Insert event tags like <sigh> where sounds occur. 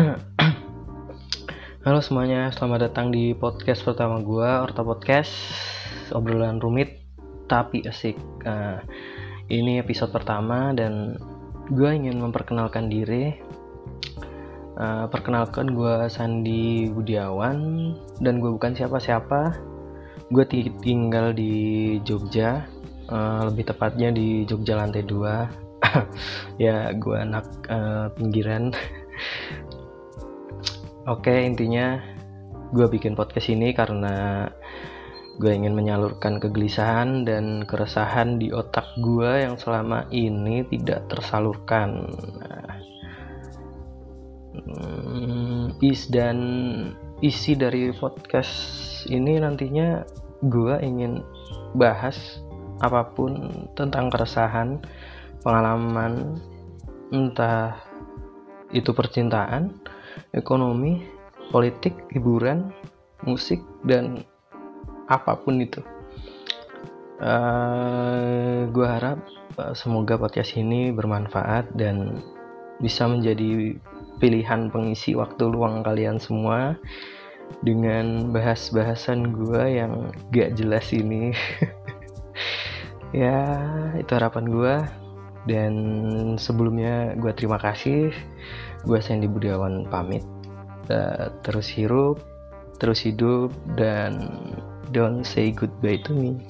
<clears throat> Halo semuanya, selamat datang di podcast pertama gue, Orta Podcast, obrolan rumit tapi asik. Nah, ini episode pertama dan gue ingin memperkenalkan diri. Uh, perkenalkan gue Sandi Budiawan dan gue bukan siapa-siapa. Gue tinggal di Jogja, uh, lebih tepatnya di Jogja lantai 2. <clears throat> ya, gue anak uh, pinggiran. <laughs> Oke, intinya gue bikin podcast ini karena gue ingin menyalurkan kegelisahan dan keresahan di otak gue yang selama ini tidak tersalurkan. Hmm, is dan isi dari podcast ini nantinya gue ingin bahas apa pun tentang keresahan, pengalaman, entah itu percintaan, ekonomi, politik, hiburan, musik, dan apa pun itu. Uh, eh, gue harap uh, semoga podcast ini bermanfaat dan bisa menjadi pilihan pengisi waktu luang kalian semua dengan bahas-bahasan gue yang gak jelas ini. <laughs> ya, itu harapan gue. Dan sebelumnya gue terima kasih. Gue Sandy Budiawan pamit. Uh, terus hirup terus hidup dan don't say goodbye to me